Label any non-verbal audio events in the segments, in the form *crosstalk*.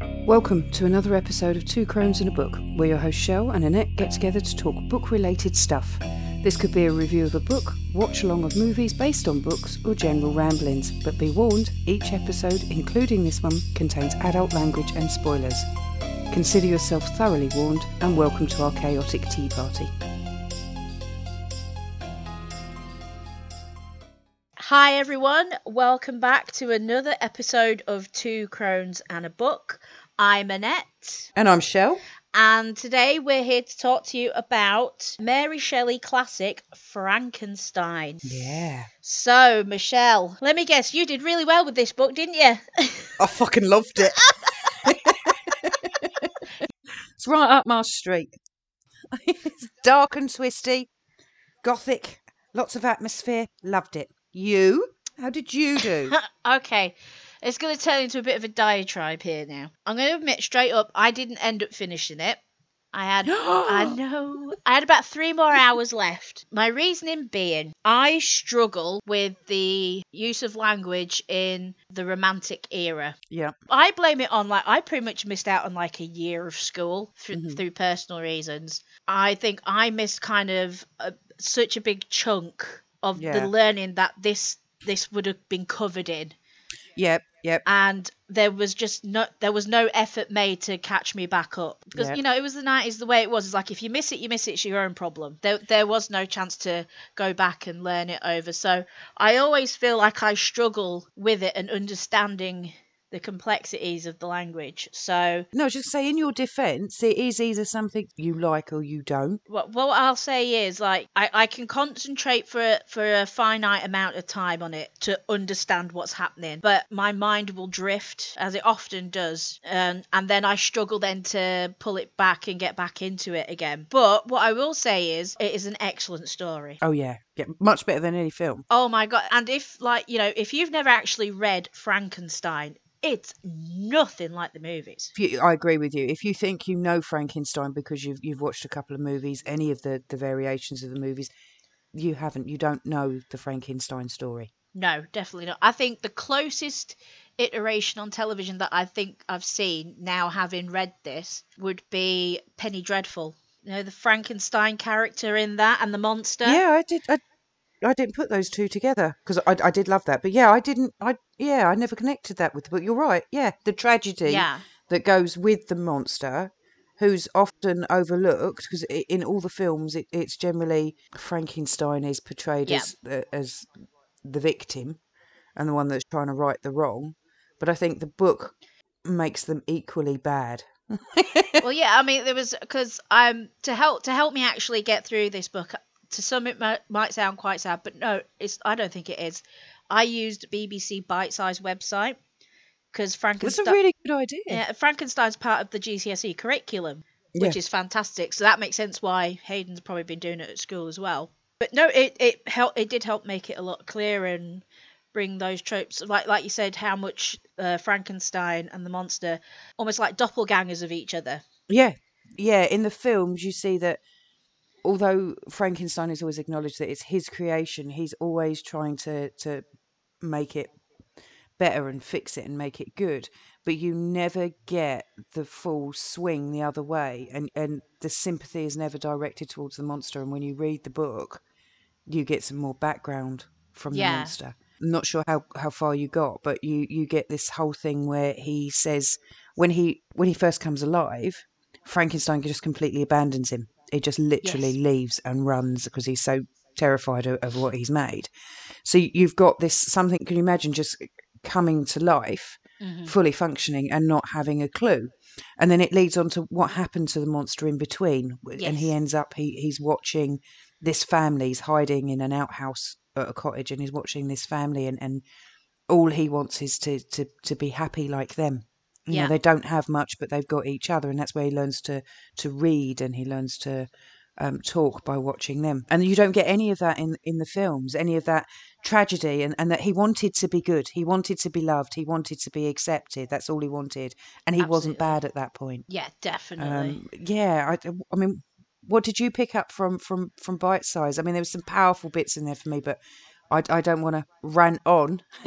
Welcome to another episode of Two Crones and a Book, where your host Shell and Annette get together to talk book related stuff. This could be a review of a book, watch along of movies based on books, or general ramblings, but be warned, each episode, including this one, contains adult language and spoilers. Consider yourself thoroughly warned and welcome to our chaotic tea party. Hi everyone, welcome back to another episode of Two Crones and a Book. I'm Annette, And I'm Shell. and today we're here to talk to you about Mary Shelley classic Frankenstein. Yeah. So, Michelle, let me guess, you did really well with this book, didn't you? *laughs* I fucking loved it. *laughs* it's right up my street. *laughs* it's dark and twisty, gothic, lots of atmosphere. Loved it. You? How did you do? *laughs* okay, it's going to turn into a bit of a diatribe here now. I'm going to admit straight up, I didn't end up finishing it. I had, *gasps* I know, I had about three more hours left. My reasoning being, I struggle with the use of language in the romantic era. yeah. I blame it on like I pretty much missed out on like a year of school through, Mhm. through personal reasons. I think I missed kind of a, such a big chunk of Yeah. the learning that this this would have been covered in Yep. Yep. and there was just no there was no effort made to catch me back up because Yeah. you know it was the 90s the way it was it's like if you miss it you miss it it's your own problem there there was no chance to go back and learn it over so i always feel like i struggle with it and understanding the complexities of the language so No, just say in your defence, it is either something you like or you don't. what, what I'll say is like I, I can concentrate for a, for a finite amount of time on it to understand what's happening, but my mind will drift as it often does, and and then I struggle then to pull it back and get back into it again. But what I will say is it is an excellent story. Oh yeah. Yeah. Much better than any film. Oh my god! And if like you know if you've never actually read Frankenstein, it's nothing like the movies. You, I agree with you. If you think you know Frankenstein because you've you've watched a couple of movies, any of the the variations of the movies, you haven't. You don't know the Frankenstein story. No, definitely not. I think the closest iteration on television that I think I've seen now, having read this, would be Penny Dreadful. You know, the Frankenstein character in that and the monster. Yeah, I did. I, I didn't put those two together because I, I did love that. But yeah, I didn't. I yeah, I never connected that with. But you're right. Yeah, the tragedy Yeah. that goes with the monster, who's often overlooked because in all the films, it, it's generally Frankenstein is portrayed Yeah. as uh, as the victim and the one that's trying to right the wrong. But I think the book makes them equally bad. *laughs* well, yeah. I mean, there was because um to help to help me actually get through this book. To some, it might, might sound quite sad, but no, it's. I don't think it is. I used BBC Bitesize website because It's a really good idea. Yeah, Frankenstein's part of the GCSE curriculum, which Yeah. is fantastic. So that makes sense why Hayden's probably been doing it at school as well. But no, it it helped. It did help make it a lot clearer and bring those tropes, like like you said, how much uh, Frankenstein and the monster almost like doppelgangers of each other. Yeah, yeah. In the films, you see that although Frankenstein is always acknowledged that it's his creation, he's always trying to to make it better and fix it and make it good. But you never get the full swing the other way, and and the sympathy is never directed towards the monster. And when you read the book, you get some more background from the monster. I'm not sure how, how far you got, but you, you get this whole thing where he says when he when he first comes alive, Frankenstein just completely abandons him. He just literally Yes. leaves and runs because he's so terrified of, of what he's made. So you've got this something. Can you imagine just coming to life, Mhm. fully functioning, and not having a clue? And then it leads on to what happened to the monster in between, w- and he ends up he he's watching this family's hiding in an outhouse at a cottage, and he's watching this family, and and all he wants is to to to be happy like them. You Yeah. know, they don't have much, but they've got each other, and that's where he learns to to read and he learns to um, talk by watching them. And you don't get any of that in in the films, any of that tragedy, and and that he wanted to be good, he wanted to be loved, he wanted to be accepted. That's all he wanted, and he wasn't bad at that point. Yeah, definitely. Um, yeah, I, I mean, what did you pick up from from from Bitesize? I mean, there was some powerful bits in there for me, but I, I don't want to rant on *laughs*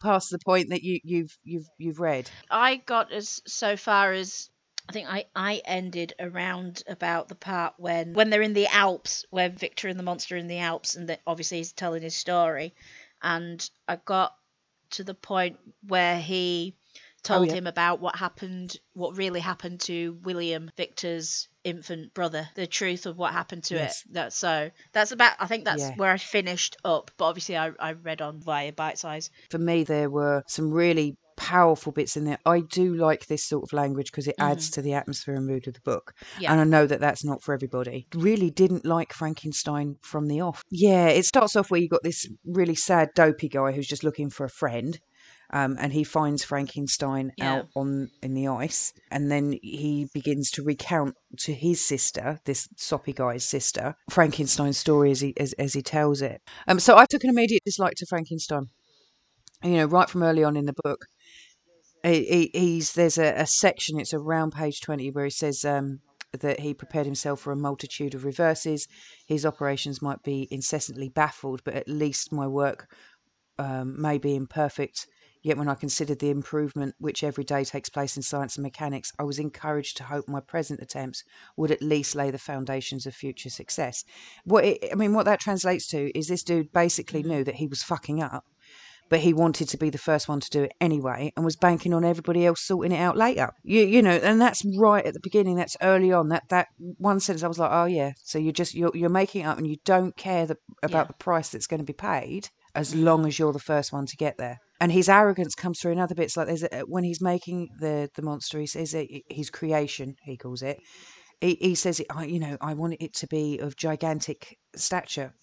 past the point that you, you've you've you've read. I got as so far as I think I, I ended around about the part when when they're in the Alps, where Victor and the monster in the Alps, and that obviously he's telling his story, and I got to the point where he Oh, told yeah. him about what happened, what really happened to William Victor's infant brother, the truth of what happened to Yes. it. That so that's about. I think that's Yeah. where I finished up. But obviously, I, I read on via Bitesize. For me, there were some really powerful bits in there. I do like this sort of language because it adds mm. to the atmosphere and mood of the book. Yeah. And I know that that's not for everybody. Really didn't like Frankenstein from the off. Yeah, it starts off where you got this really sad, dopey guy who's just looking for a friend. Um, and he finds Frankenstein Yeah. out on in the ice, and then he begins to recount to his sister, this soppy guy's sister, Frankenstein's story as he as, as he tells it. Um, so I took an immediate dislike to Frankenstein. You know, right from early on in the book, he, he, he's there's a, a section. It's around page twenty where he says um, that he prepared himself for a multitude of reverses. His operations might be incessantly baffled, but at least my work um, may be imperfect. Yet, when I considered the improvement which every day takes place in science and mechanics, I was encouraged to hope my present attempts would at least lay the foundations of future success. What it, I mean, what that translates to is this dude basically mm-hmm. knew that he was fucking up, but he wanted to be the first one to do it anyway, and was banking on everybody else sorting it out later. You, you know, and that's right at the beginning. That's early on. That that one sentence, I was like, oh yeah. So you're just you're you're making it up, and you don't care the, about Yeah. the price that's going to be paid as long as you're the first one to get there. And his arrogance comes through in other bits. Like there's a, when he's making the the monster, he says it, his creation, he calls it. He, he says, it, I, you know, I want it to be of gigantic stature.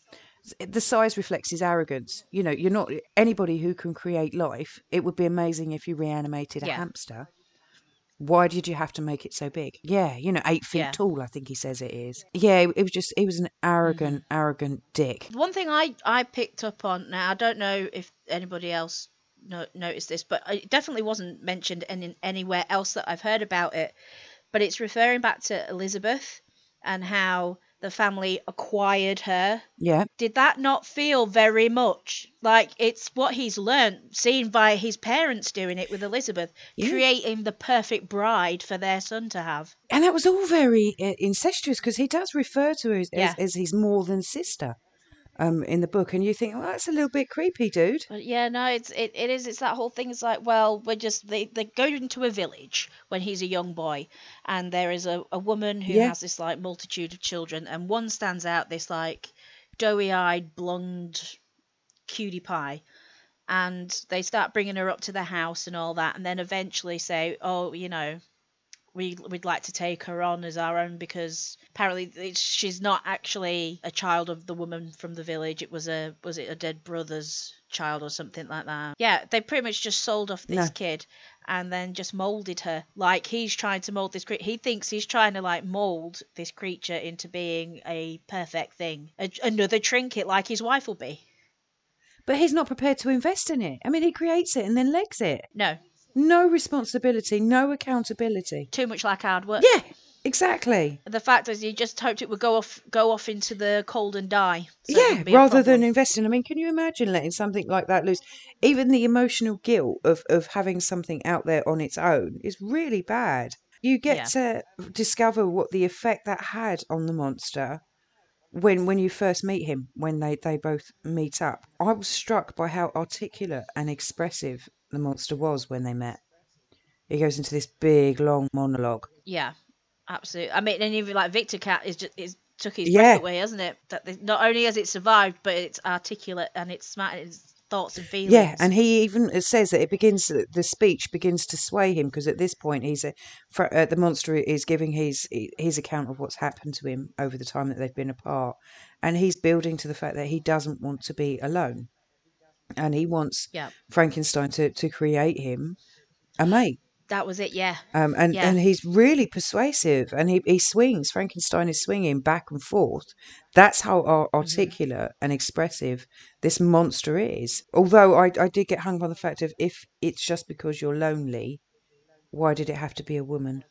The size reflects his arrogance. You know, you're not anybody who can create life. It would be amazing if you reanimated a Yeah. hamster. Why did you have to make it so big? Yeah, you know, eight feet Yeah. tall. I think he says it is. Yeah, it, it was just, he was an arrogant, Mm-hmm. arrogant dick. One thing I I picked up on now I don't know if anybody else no, noticed this, but it definitely wasn't mentioned any, anywhere else that I've heard about it. But it's referring back to Elizabeth and how the family acquired her. Yeah, Did that not feel very much like it's what he's learned, seen by his parents doing it with Elizabeth, Yeah. creating the perfect bride for their son to have? and that was all very uh, incestuous because he does refer to her as, Yeah. as, as his more than sister um, in the book. And you think, well, that's a little bit creepy, dude. But yeah, no, it's it, it is. It's that whole thing. It's like, well, we're just they they go into a village when he's a young boy, and there is a, a woman who Yeah. has this like multitude of children, and one stands out, this like doughy-eyed blonde cutie pie, and they start bringing her up to the house and all that, and then eventually say, oh, you know. We, we'd like to take her on as our own because apparently it's- she's not actually a child of the woman from the village. It was a was it a dead brother's child or something like that. Yeah, they pretty much just sold off this No. kid and then just molded her like he's trying to mold this creature. He thinks he's trying to like mold this creature into being a perfect thing, a, another trinket like his wife will be. But he's not prepared to invest in it. I mean, he creates it and then legs it. No, No responsibility, no accountability. too much like hard work. Yeah, exactly. The fact is, you just hoped it would go off go off into the cold and die. so yeah, wouldn't be a rather than investing. I mean, can you imagine letting something like that loose? Even the emotional guilt of, of having something out there on its own is really bad. You get Yeah. to discover what the effect that had on the monster when when you first meet him, when they, they both meet up. I was struck by how articulate and expressive the monster was when they met. He goes into this big long monologue. Yeah, absolutely. I mean, and even like Victor Cat is just is took his Yeah. breath away, hasn't it? That they, not only has it survived, but it's articulate and it's smart. in Its thoughts and feelings. Yeah, and he even says that it begins. The speech begins to sway him because at this point he's a, fr- uh, the monster is giving his his account of what's happened to him over the time that they've been apart, and he's building to the fact that he doesn't want to be alone, and he wants Yeah. Frankenstein to to create him a mate. that was it. Yeah, Um, and, Yeah. and he's really persuasive and he, he swings. Frankenstein is swinging back and forth. That's how ar- Mm-hmm. articulate and expressive this monster is. Although I, I did get hung by the fact of if it's just because you're lonely, why did it have to be a woman?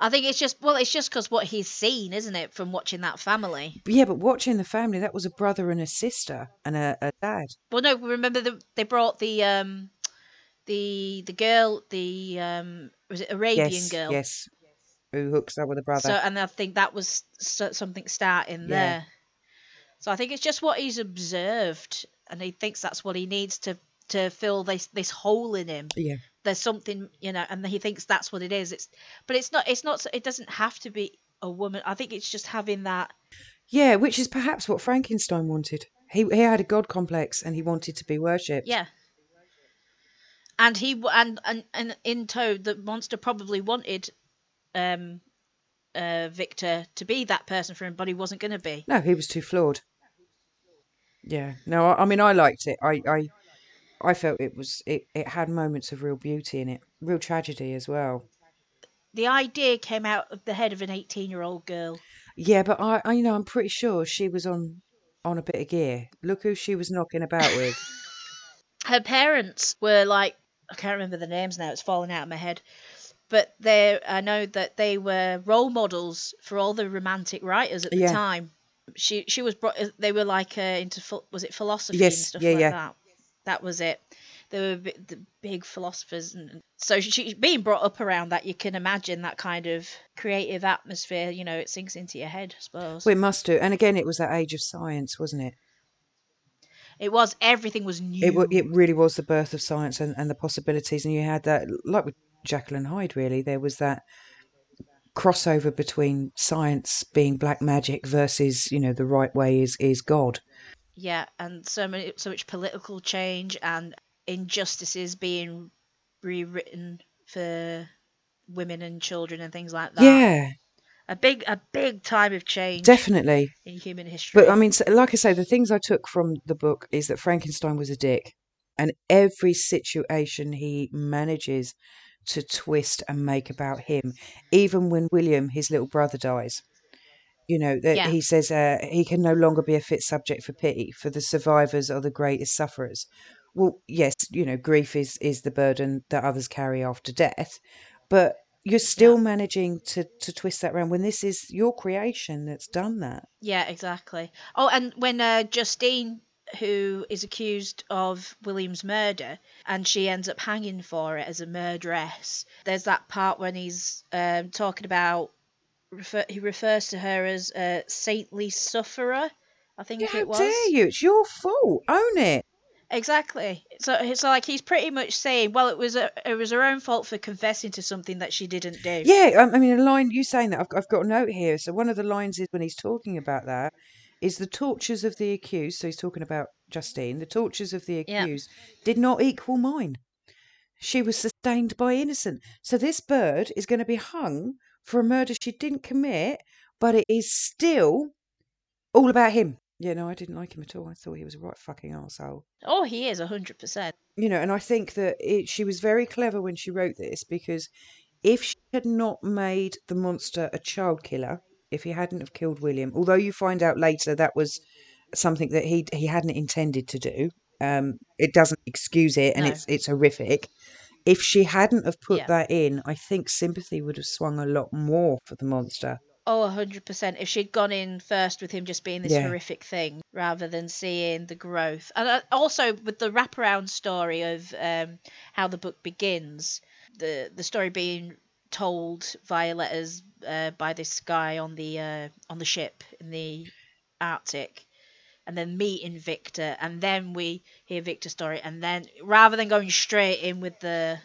I think it's just well, it's just because what he's seen, isn't it, from watching that family. But yeah, but watching the family, that was a brother and a sister and a, a dad. Well, no, remember the, they brought the um, the the girl, the um, was it Arabian yes, girl? yes. Who hooks up with a brother? So, and I think that was something starting Yeah. there. So I think it's just what he's observed, and he thinks that's what he needs to to fill this this hole in him. yeah, There's something, you know, and he thinks that's what it is. It's, but it's not. It's not. It doesn't have to be a woman. I think it's just having that. yeah. Which is perhaps what Frankenstein wanted. He he had a god complex and he wanted to be worshipped. Yeah. And he and and and in Toad, the monster probably wanted, um, uh, Victor to be that person for him, but he wasn't going to be. No, he was too flawed. Yeah. No, I, I mean, I liked it. I, I, I felt it was it. It had moments of real beauty in it, real tragedy as well. The idea came out of the head of an 18 year old girl. Yeah, but I, I, you know, I'm pretty sure she was on on a bit of gear. Look who she was knocking about with. *laughs* Her parents were like, I can't remember the names now, it's falling out of my head. But they, I know that they were role models for all the romantic writers at the Yeah. time. She she was brought. They were like uh, into was it philosophy and Yes, stuff yeah, like yeah. that. That was it. They were the big philosophers, and so she being brought up around that. You can imagine that kind of creative atmosphere. You know, it sinks into your head, I suppose. Well, it must do. And again, it was that age of science, wasn't it? It was everything was new. It it really was the birth of science and, and the possibilities. And you had that, like with and Hyde, really, there was that crossover between science being black magic versus, you know, the right way is is God. Yeah, and so many so much political change and injustices being rewritten for women and children and things like that. Yeah, a big a big time of change definitely. in human history. But I mean, like I say, the things I took from the book is that Frankenstein was a dick, and every situation he manages to twist and make about him, even when William, his little brother, dies. You know that Yeah. he says uh, he can no longer be a fit subject for pity, for the survivors are the greatest sufferers. Well, yes, you know, grief is is the burden that others carry after death, but you're still managing to to twist that around when this is your creation that's done that. Yeah, exactly. Oh, and when uh, Justine, who is accused of William's murder, and she ends up hanging for it as a murderess, there's that part when he's um, talking about. Refer, he refers to her as a saintly sufferer. I think How it was. How dare you? It's your fault. Own it. Exactly. So it's like he's pretty much saying, well, it was a, it was her own fault for confessing to something that she didn't do. Yeah, um, I mean, a line you saying that I've, I've got a note here. So one of the lines is when he's talking about that is the tortures of the accused. So he's talking about Justine. The tortures of the Yeah. accused did not equal mine. She was sustained by innocent. So this bird is going to be hung for a murder she didn't commit, but it is still all about him. Yeah, no, I didn't like him at all. I thought he was a right fucking asshole. Oh, he is hundred percent. you know, and I think that it, she was very clever when she wrote this because if she had not made the monster a child killer, if he hadn't have killed William, although you find out later that was something that he he hadn't intended to do, um, it doesn't excuse it, and No. it's it's horrific. If she hadn't have put Yeah. that in, I think sympathy would have swung a lot more for the monster. Oh, 100%. If she'd gone in first with him just being this Yeah. horrific thing, rather than seeing the growth, and uh, also with the wraparound story of um, how the book begins, the the story being told via letters uh, by this guy on the uh, on the ship in the Arctic, and then meeting Victor, and then we hear Victor's story, and then rather than going straight in with the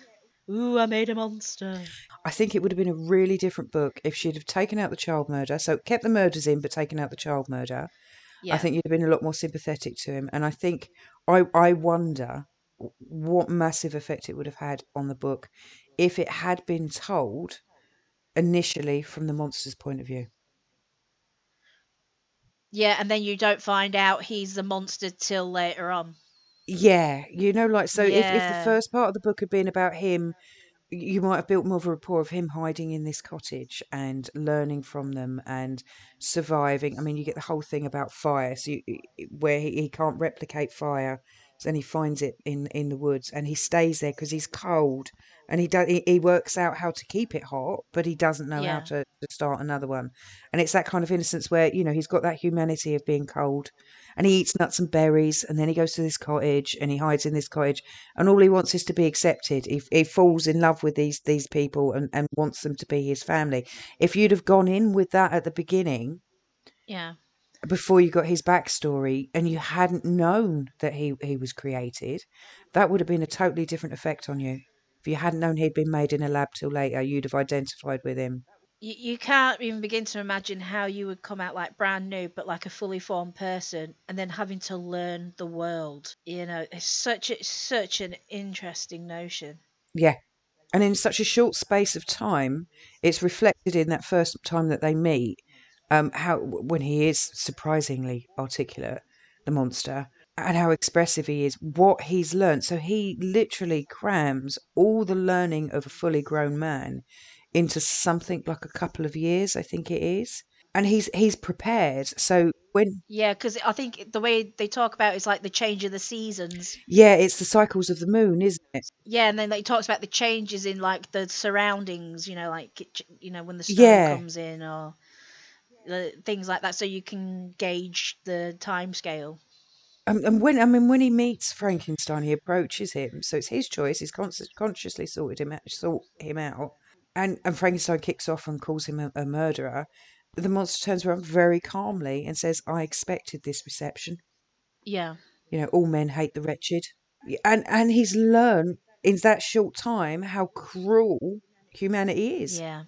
"Ooh, I made a monster," I think it would have been a really different book if she'd have taken out the child murder, so kept the murders in but taken out the child murder. yeah, I think you'd have been a lot more sympathetic to him. And I think I I wonder what massive effect it would have had on the book if it had been told initially from the monster's point of view. Yeah, and then you don't find out he's the monster till later on. Yeah, you know, like so. If if the Yeah. first part of the book had been about him, you might have built more of a rapport of him hiding in this cottage and learning from them and surviving. I mean, you get the whole thing about fire, so you, where he, he can't replicate fire, and he finds it in in the woods and he stays there because he's cold and he does he, he works out how to keep it hot but he doesn't know how to, to start another one and it's that kind of innocence where you know he's got that humanity of being cold and he eats nuts and berries and then he goes to this cottage and he hides in this cottage and all he wants is to be accepted he, he falls in love with these these people and, and wants them to be his family if you'd have gone in with that at the beginning Yeah. before you got his backstory and you hadn't known that he, he was created, that would have been a totally different effect on you. You hadn't known he'd been made in a lab till later, you'd have identified with him. You, you can't even begin to imagine how you would come out like brand new, but like a fully formed person, and then having to learn the world. You know, it's such a, such an interesting notion. Yeah. And in such a short space of time, it's reflected in that first time that they meet. Um, how when he is surprisingly articulate, the monster, and how expressive he is, what he's learned. So he literally crams all the learning of a fully grown man into something like a couple of years, I think it is. And he's he's prepared. So when Yeah, because I think the way they talk about it is like the change of the seasons. yeah, it's the cycles of the moon, isn't it? Yeah, and then he talks about the changes in like the surroundings. You know, like you know when the snow Yeah. comes in or uh, things like that, so you can gauge the time scale. Um, and when I mean when he meets Frankenstein, he approaches him, so it's his choice. He's con- consciously sorted him out, sort him out, and and Frankenstein kicks off and calls him a, a murderer. The monster turns around very calmly and says, "I expected this reception. Yeah, You know, all men hate the wretched." And and he's learned in that short time how cruel humanity is. yeah,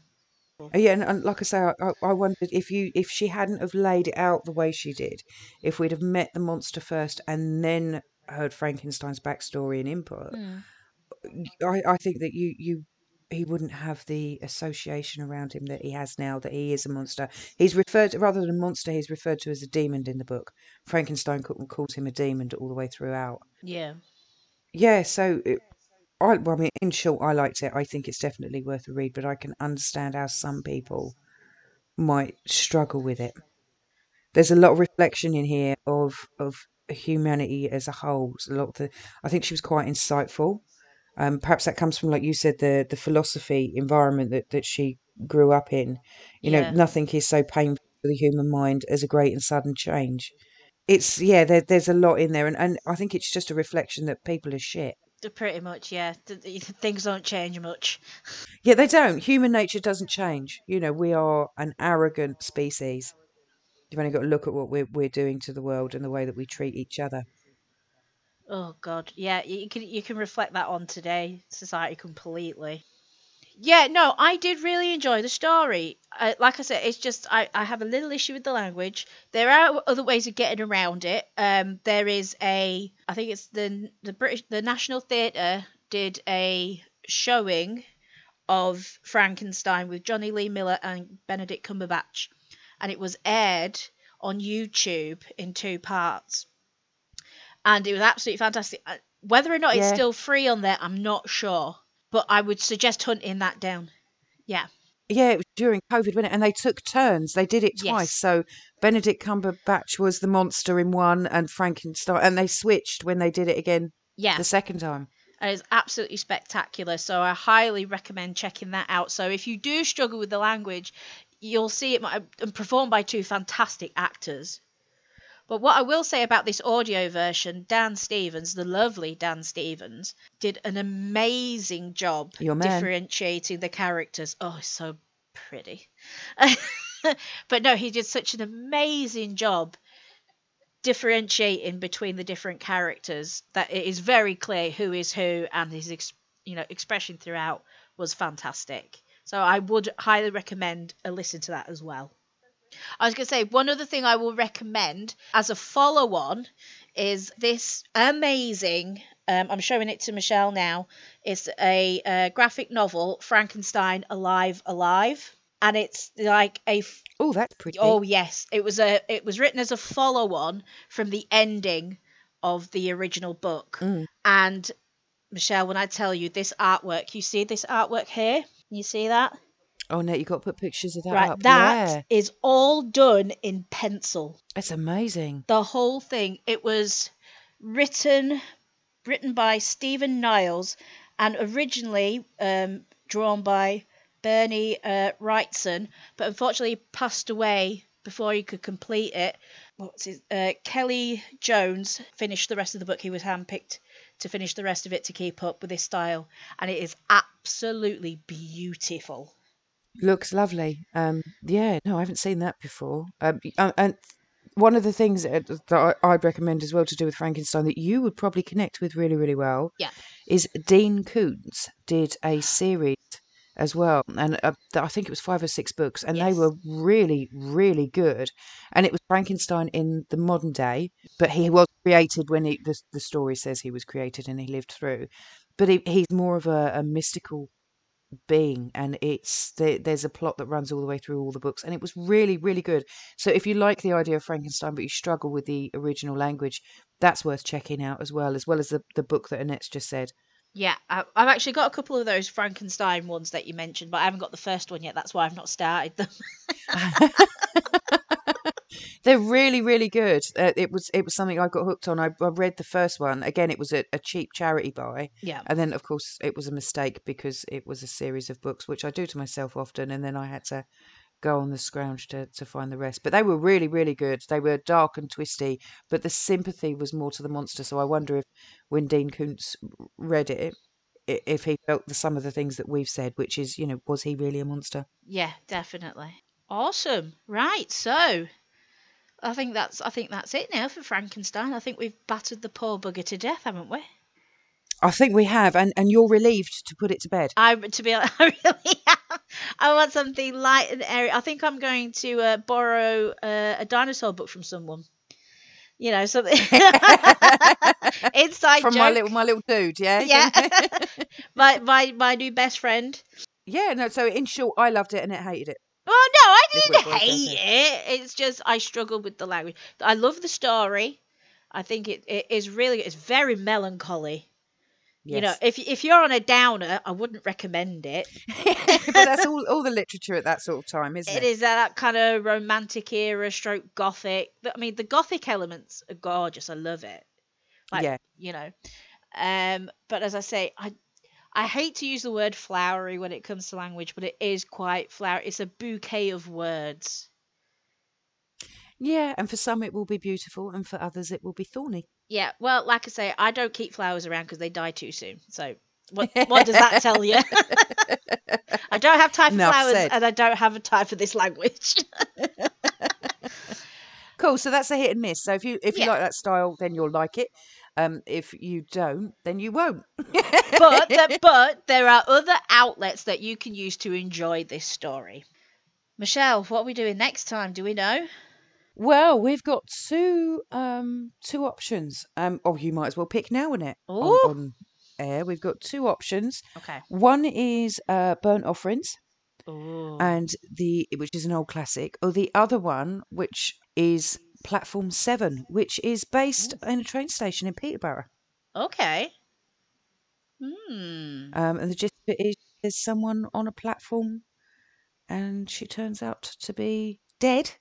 Yeah, and, and like I say, I, I wondered if you if she hadn't have laid it out the way she did, if we'd have met the monster first and then heard Frankenstein's backstory and input, Mm. I, I think that you you he wouldn't have the association around him that he has now that he is a monster. He's referred rather than monster, he's referred to as a demon in the book. Frankenstein ca- calls him a demon all the way throughout. yeah. Yeah, so it, I, well, I mean, in short, I liked it. I think it's definitely worth a read, but I can understand how some people might struggle with it. There's a lot of reflection in here of of humanity as a whole. It's a lot of the, I think she was quite insightful. Um, perhaps that comes from, like you said, the the philosophy environment that that she grew up in. You Yeah. know, nothing is so painful for the human mind as a great and sudden change. It's yeah, there, there's a lot in there, and, and I think it's just a reflection that people are shit. Pretty much, yeah. Th- th- Things don't change much. *laughs* Yeah, they don't. Human nature doesn't change. You know, we are an arrogant species. You've only got to look at what we're we're doing to the world and the way that we treat each other. Oh God, yeah. You can you can reflect that on today society completely. Yeah, no, I did really enjoy the story. Uh, like I said, it's just I, I have a little issue with the language. There are other ways of getting around it. Um, there is a I think it's the the British the National Theatre did a showing of Frankenstein with Jonny Lee Miller and Benedict Cumberbatch, and it was aired on YouTube in two parts, and it was absolutely fantastic. Uh, Whether or not it's still free on there, I'm not sure, but I would suggest hunting that down. Yeah, Yeah, it was during COVID, wasn't it? And they took turns. They did it twice. Yes. So Benedict Cumberbatch was the monster in one, and Frankenstein, and they switched when they did it again yeah, the second time. and it's absolutely spectacular. So I highly recommend checking that out. So if you do struggle with the language, you'll see it and performed by two fantastic actors. But what I will say about this audio version, Dan Stevens, the lovely Dan Stevens, did an amazing job differentiating the characters. Oh, so pretty. *laughs* but no, he did such an amazing job differentiating between the different characters that it is very clear who is who and his ex- you know expression throughout was fantastic. So I would highly recommend a listen to that as well. I was going to say one other thing I will recommend as a follow on is this amazing. Um, I'm showing it to Michelle now. It's a, uh graphic novel, Frankenstein Alive Alive, and it's like a f- Oh, that's pretty. Oh yes, it was a it was written as a follow on from the ending of the original book. Mm. And Michelle, when I tell you this artwork, you see this artwork here? You see that? Oh, no, you got to put pictures of that right, up. that is yeah, all done in pencil. It's amazing. The whole thing. It was written written by Stephen Niles and originally um, drawn by Bernie uh, Wrightson, but unfortunately passed away before he could complete it. What's his? Uh, Kelley Jones finished the rest of the book. He was handpicked to finish the rest of it to keep up with his style, and it is absolutely beautiful. Looks lovely. Um, yeah, no, I haven't seen that before. Um, uh, and one of the things that, that I- I'd recommend as well to do with Frankenstein that you would probably connect with really, really well Yeah. is Dean Koontz did a series as well, and uh, I think it was five or six books, and they were really, really good. And it was Frankenstein in the modern day, but he was created when he, the the story says he was created and he lived through. But he, he's more of a, a mystical being and it's there, there's a plot that runs all the way through all the books and it was really really good so if you like the idea of frankenstein but you struggle with the original language that's worth checking out as well as well as the, the book that annette's just said Yeah, I, I've actually got a couple of those Frankenstein ones that you mentioned, but I haven't got the first one yet. That's why I've not started them. *laughs* *laughs* they're really really good. Uh, it was it was something i got hooked on. I, I read the first one. Again it was a, a cheap charity buy. Yeah. and then of course it was a mistake because it was a series of books which i do to myself often and then i had to go on the scrounge to, to find the rest. But they were really really good. They were dark and twisty but the sympathy was more to the monster. So i wonder if when dean koontz read it if he felt the, some of the things that we've said which is you know was he really a monster? Yeah, definitely. Awesome. Right, so I think that's I think that's it now for Frankenstein. I think we've battered the poor bugger to death, haven't we? i think we have and and you're relieved to put it to bed I to be honest, *laughs* I really am. I want something light and airy. I think I'm going to uh, borrow uh, a dinosaur book from someone. You know, something *laughs* inside from joke. my little my little dude yeah yeah, *laughs* my my my new best friend. yeah no so in short i loved it and it hated it Well, no, I didn't what it boils hate it. It's just I struggled with the language. I love the story. I think it, it is really it's very melancholy. yes. You know, if if you're on a downer, I wouldn't recommend it. *laughs* *laughs* but that's all all the literature at that sort of time isn't It it, is that kind of romantic era, stroke gothic. But, I mean, the gothic elements are gorgeous. I love it. Like, Yeah. you know. Um, but as I say, I I hate to use the word flowery when it comes to language, but it is quite flowery. It's a bouquet of words. Yeah, and for some it will be beautiful, and for others it will be thorny. Yeah, well, like I say, I don't keep flowers around because they die too soon. So, what what does that tell you? *laughs* I don't have time for Enough flowers, said. and I don't have a time for this language. *laughs* Cool. So that's a hit and miss. So if you if you Yeah. like that style, then you'll like it. Um, if you don't, then you won't. but the, *laughs* but there are other outlets that you can use to enjoy this story. Michelle, what are we doing next time? Do we know? well, we've got two um two options. Um, or you might as well pick now, Annette. On, Ooh. on air, we've got two options. Okay. One is uh, burnt offerings, Ooh. and the which is an old classic, or the other one, which is Platform Seven, which is based in a train station in Peterborough. okay. Hmm. Um, and the gist of it is there's someone on a platform and she turns out to be dead.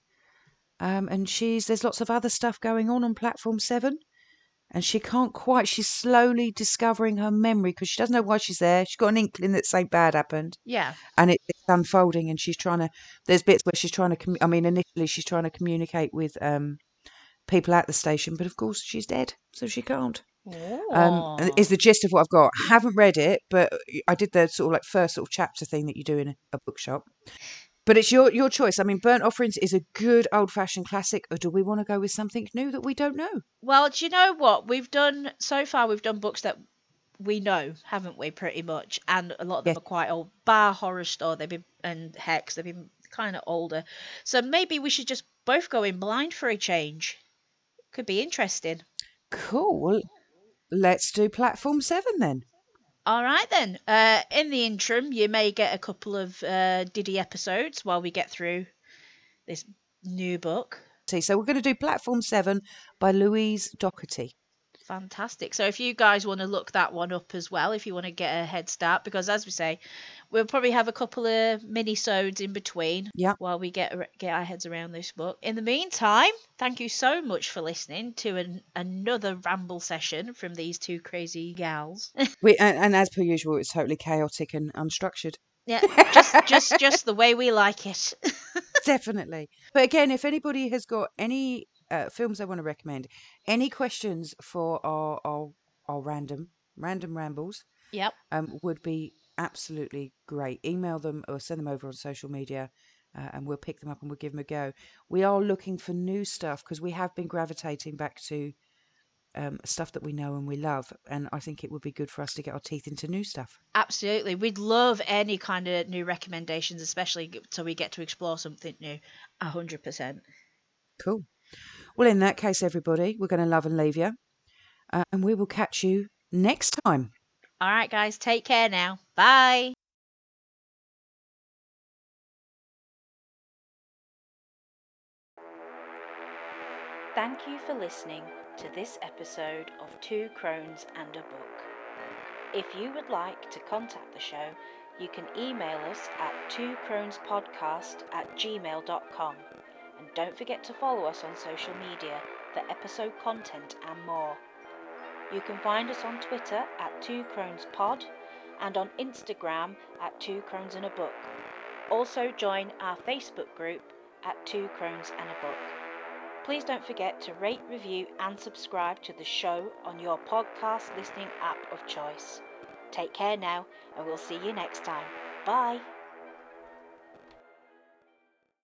Um, and she's there's lots of other stuff going on on platform seven. And she can't quite, she's slowly discovering her memory because she doesn't know why she's there. She's got an inkling that something bad happened Yeah. and it, it's unfolding. And she's trying to, there's bits where she's trying to, commu- I mean, initially she's trying to communicate with um, people at the station, but of course she's dead, so she can't um, is the gist of what I've got. I haven't read it, but I did the sort of like first sort of chapter thing that you do in a, a bookshop. But it's your your choice. I mean, Burnt Offerings is a good old fashioned classic, or do we want to go with something new that we don't know? Well, do you know what we've done so far? We've done books that we know, haven't we? Pretty much, and a lot of them Yes. are quite old. Bar Horrorstor, they've been and Hex, they've been kind of older. So maybe we should just both go in blind for a change. Could be interesting. Cool. Let's do Platform Seven then. All right then. Uh, in the interim, you may get a couple of uh, Diddy episodes while we get through this new book. See, So we're going to do Platform Seven by Louise Doughty. Fantastic. So if you guys want to look that one up as well, if you want to get a head start, because as we say, we'll probably have a couple of mini-sodes in between Yeah. while we get get our heads around this book. In the meantime, thank you so much for listening to an, another ramble session from these two crazy gals. *laughs* We and, and as per usual, it's totally chaotic and unstructured. yeah, just just just the way we like it. *laughs* Definitely. But again, if anybody has got any uh, films they want to recommend, any questions for our our, our random random rambles, yep. um, would be absolutely great. Email them or send them over on social media. Uh, and we'll pick them up and we'll give them a go. We are looking for new stuff because we have been gravitating back to um, stuff that we know and we love. And I think it would be good for us to get our teeth into new stuff. Absolutely. We'd love any kind of new recommendations, especially so we get to explore something new. A hundred percent. Cool. Well, in that case, everybody, we're going to love and leave you. Uh, and we will catch you next time. All right, guys, take care now. Bye. Thank you for listening to this episode of Two Crones and a Book. If you would like to contact the show, you can email us at twocronespodcast at gmail.com. And don't forget to follow us on social media for episode content and more. You can find us on Twitter at Two Crones Pod and on Instagram at Two Crones and a Book. Also join our Facebook group at Two Crones and a Book. Please don't forget to rate, review, and subscribe to the show on your podcast listening app of choice. Take care now, and we'll see you next time. Bye.